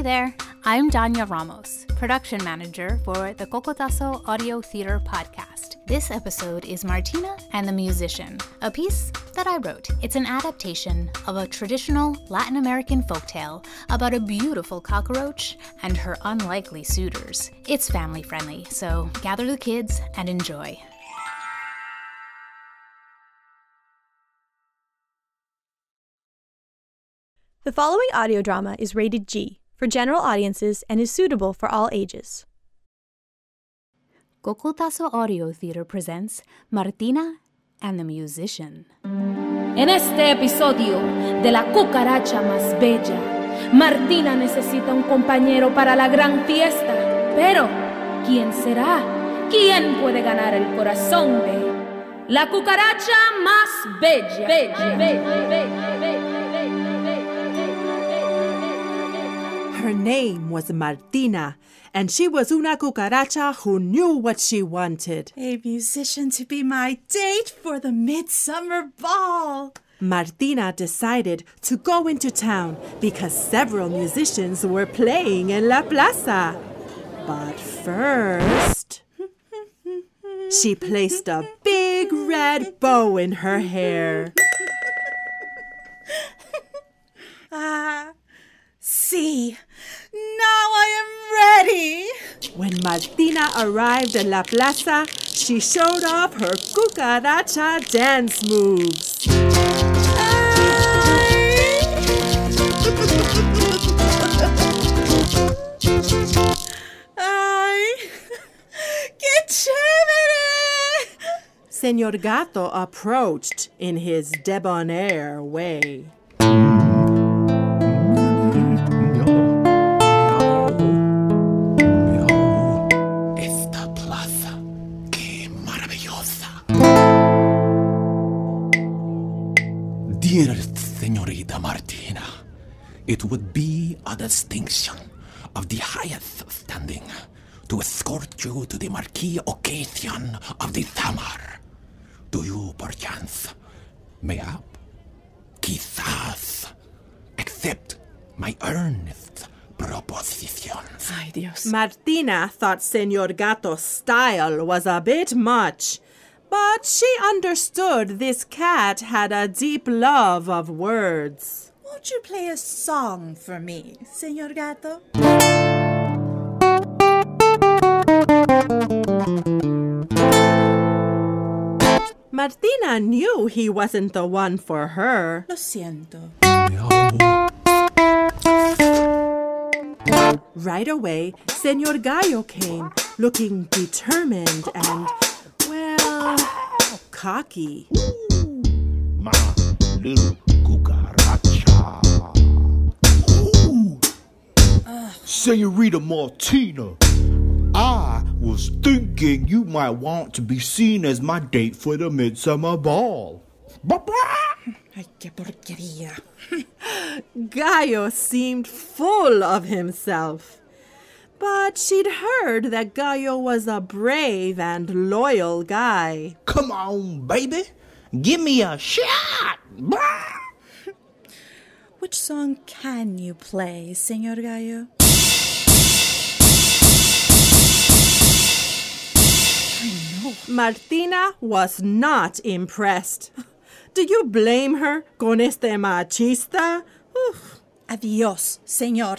Hey there, I'm Danya Ramos, production manager for the Cocotazo Audio Theater podcast. This episode is Martina and the Musician, a piece that I wrote. It's an adaptation of a traditional Latin American folktale about a beautiful cockroach and her unlikely suitors. It's family friendly, so gather the kids and enjoy. The following audio drama is rated G for general audiences and is suitable for all ages. Cocotazo Audio Theater presents Martina and the Musician. En este episodio de La cucaracha más bella, Martina necesita un compañero para la gran fiesta. Pero, ¿quién será? ¿Quién puede ganar el corazón de la cucaracha más bella? bella, bella, bella, Her name was Martina, and she was una cucaracha who knew what she wanted. A musician to be my date for the midsummer ball. Martina decided to go into town because several musicians were playing in La Plaza. But first, she placed a big red bow in her hair. Martina arrived in La Plaza, she showed off her cucaracha dance moves. Ay, qué chévere. Senor Gato approached in his debonair way. Dear Señorita Martina, it would be a distinction of the highest standing to escort you to the marquee occasion of the summer. Do you, perchance, mayhap, quizás, accept my earnest propositions? Ay, Dios. Martina thought Senor Gato's style was a bit much, but she understood this cat had a deep love of words. Won't you play a song for me, Senor Gato? Martina knew he wasn't the one for her. Lo siento. Right away, Senor Gallo came, looking determined and, cocky. My little cucaracha. Senorita Martina, I was thinking you might want to be seen as my date for the midsummer ball. Ay, qué porquería. Gallo seemed full of himself. But she'd heard that Gallo was a brave and loyal guy. Come on, baby. Give me a shot. Which song can you play, Senor Gallo? Martina was not impressed. Do you blame her con este machista? Uf. Adios, Senor.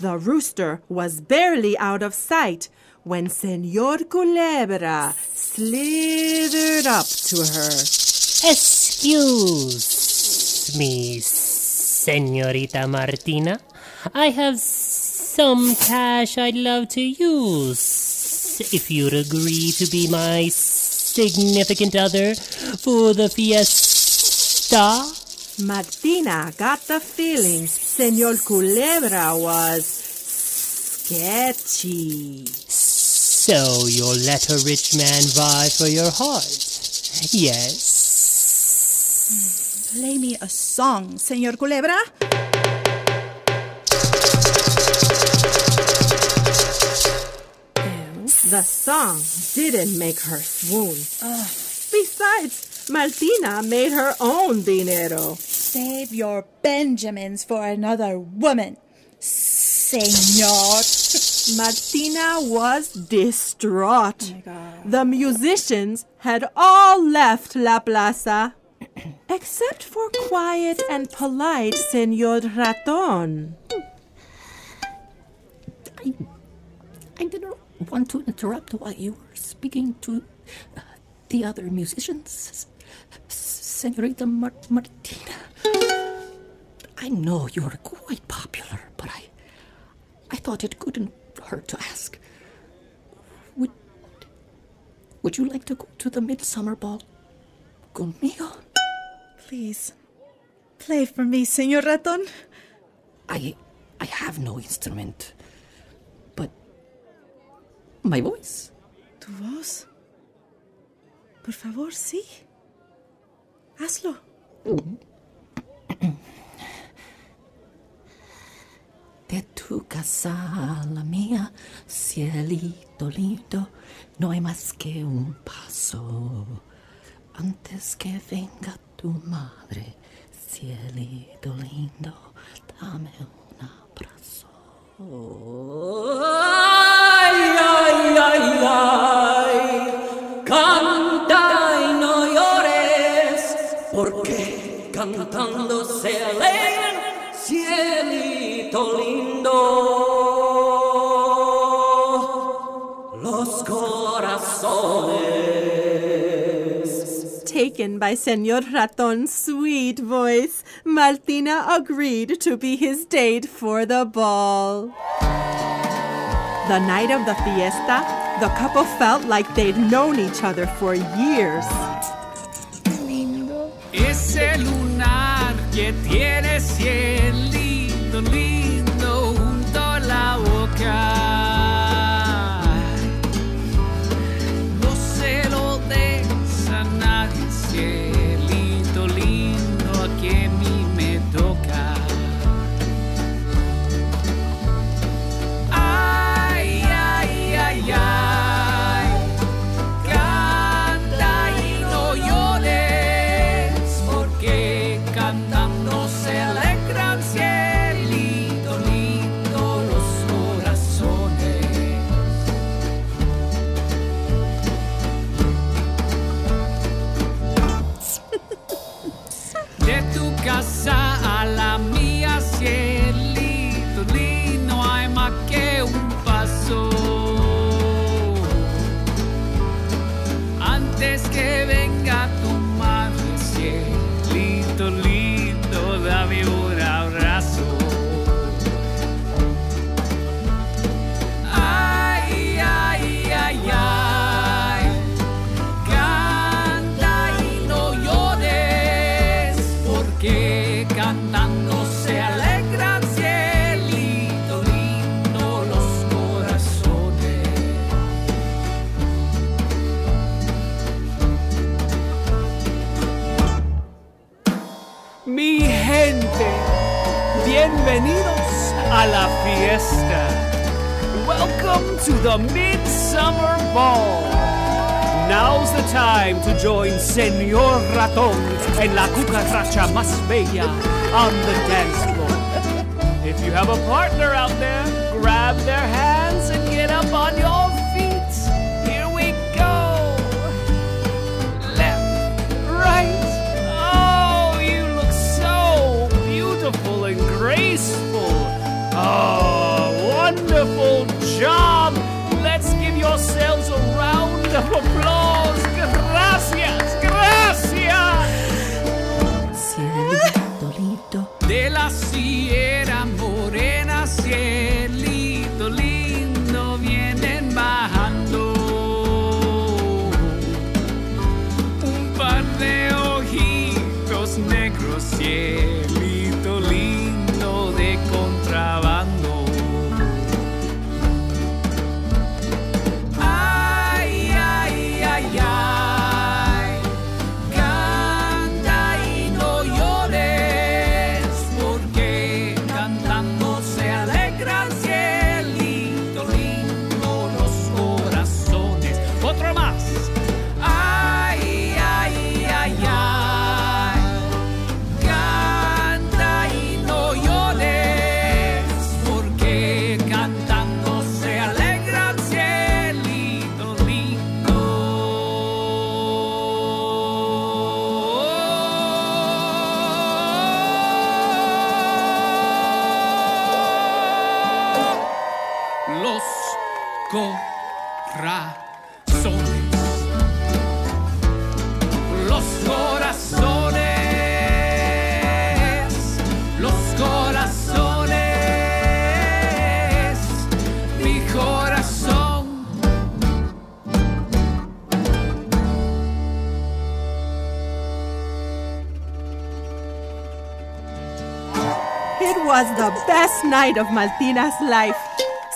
The rooster was barely out of sight when Senor Culebra slithered up to her. Excuse me, Senorita Martina. I have some cash I'd love to use. If you'd agree to be my significant other for the fiesta. Martina got the feeling Senor Culebra was sketchy. So you'll let a rich man vie for your heart? Yes. Play me a song, Senor Culebra. The song didn't make her swoon. Besides, Martina made her own dinero. save your Benjamins for another woman, senor. Martina was distraught. the musicians had all left La Plaza, except for quiet and polite Senor Raton. I, I didn't want to interrupt while you were speaking to uh, the other musicians, Senorita Mar- Martina. I know you're quite popular, but I, I thought it couldn't hurt to ask. Would, would you like to go to the midsummer ball conmigo? Please, play for me, Senor Raton. I, I have no instrument, but my voice. Tu voz. Por favor, sí. Hazlo. De tu casa a la mía, cielito lindo, no hay más que un paso. Antes que venga tu madre, cielito lindo, dame un abrazo. Ay, ay, ay, ay, canta porque cantando se alegran, cielito lindo, los corazones. Taken by Senor Raton's sweet voice, Martina agreed to be his date for the ball. The night of the fiesta, the couple felt like they'd known each other for years. Que tiene cielito Mi gente, bienvenidos a la fiesta. Welcome to the Midsummer Ball. Now's the time to join Señor Ratón and la cucaracha más bella on the dance floor. If you have a partner out there, grab their hands and get up on your feet. Here we go. Left, right. Oh, you look so beautiful and graceful. Oh, wonderful job. Let's give yourselves a round of applause. Was the best night of Martina's life.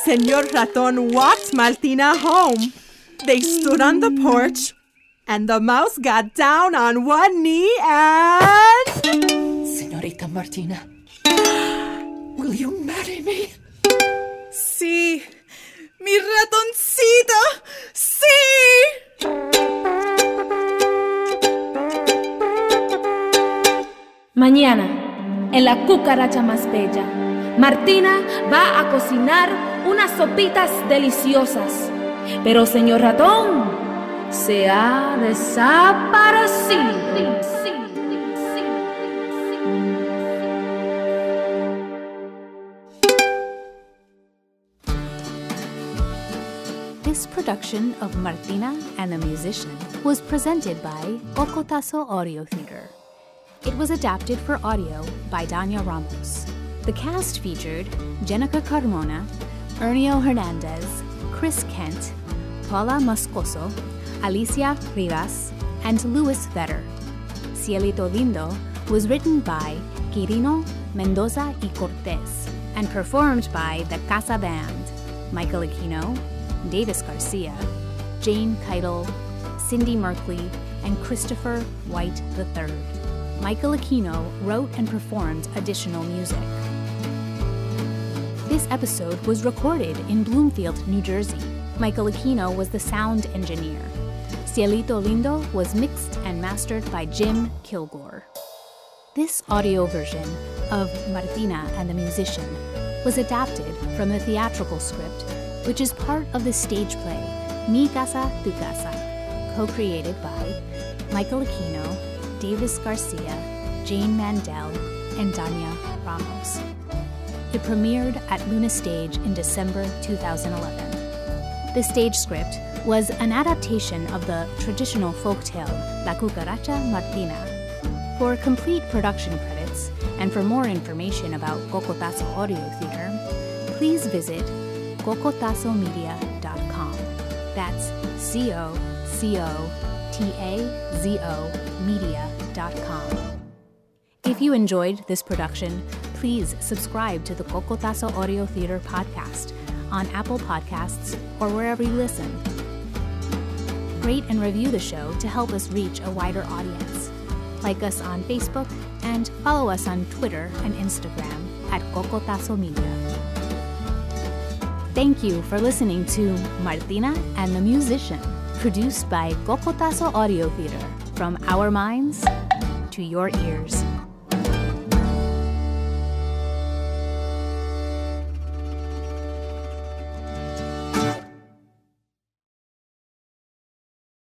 Senor Raton walked Maltina home. They stood on the porch, and the mouse got down on one knee and. Senorita Martina, will you marry me? Sí, mi ratoncito, sí. Mañana, en la cucaracha más bella, Martina va a cocinar unas sopitas deliciosas. Pero señor ratón, se ha desaparecido. This production of Martina and the Musician was presented by Cocotazo Audio Theater. It was adapted for audio by Danya Ramos. The cast featured Jenica Carmona, Ernio Hernandez, Chris Kent, Paula Moscoso, Alicia Rivas, and Luis Vetter. Cielito Lindo was written by Quirino Mendoza y Cortez and performed by the Casa Band, Michael Aquino, Davis Garcia, Jane Keitel, Cindy Merkley, and Christopher White III. Michael Aquino wrote and performed additional music. This episode was recorded in Bloomfield, New Jersey. Michael Aquino was the sound engineer. Cielito Lindo was mixed and mastered by Jim Kilgore. This audio version of Martina and the Musician was adapted from the theatrical script, which is part of the stage play Mi Casa Tu Casa, co created by Michael Aquino, Davis Garcia, Jane Mandel, and Danya Ramos. It premiered at Luna Stage in December 2011. The stage script was an adaptation of the traditional folktale La Cucaracha Martina. For complete production credits and for more information about Cocotazo Audio Theater, please visit cocotazomedia.com. That's C O C O T A Z O media.com. If you enjoyed this production, please subscribe to the Cocotazo Audio Theater podcast on Apple Podcasts or wherever you listen. Rate and review the show to help us reach a wider audience. Like us on Facebook and follow us on Twitter and Instagram at Cocotazo Media. Thank you for listening to Martina and the Musician, produced by Cocotazo Audio Theater, from our minds to your ears.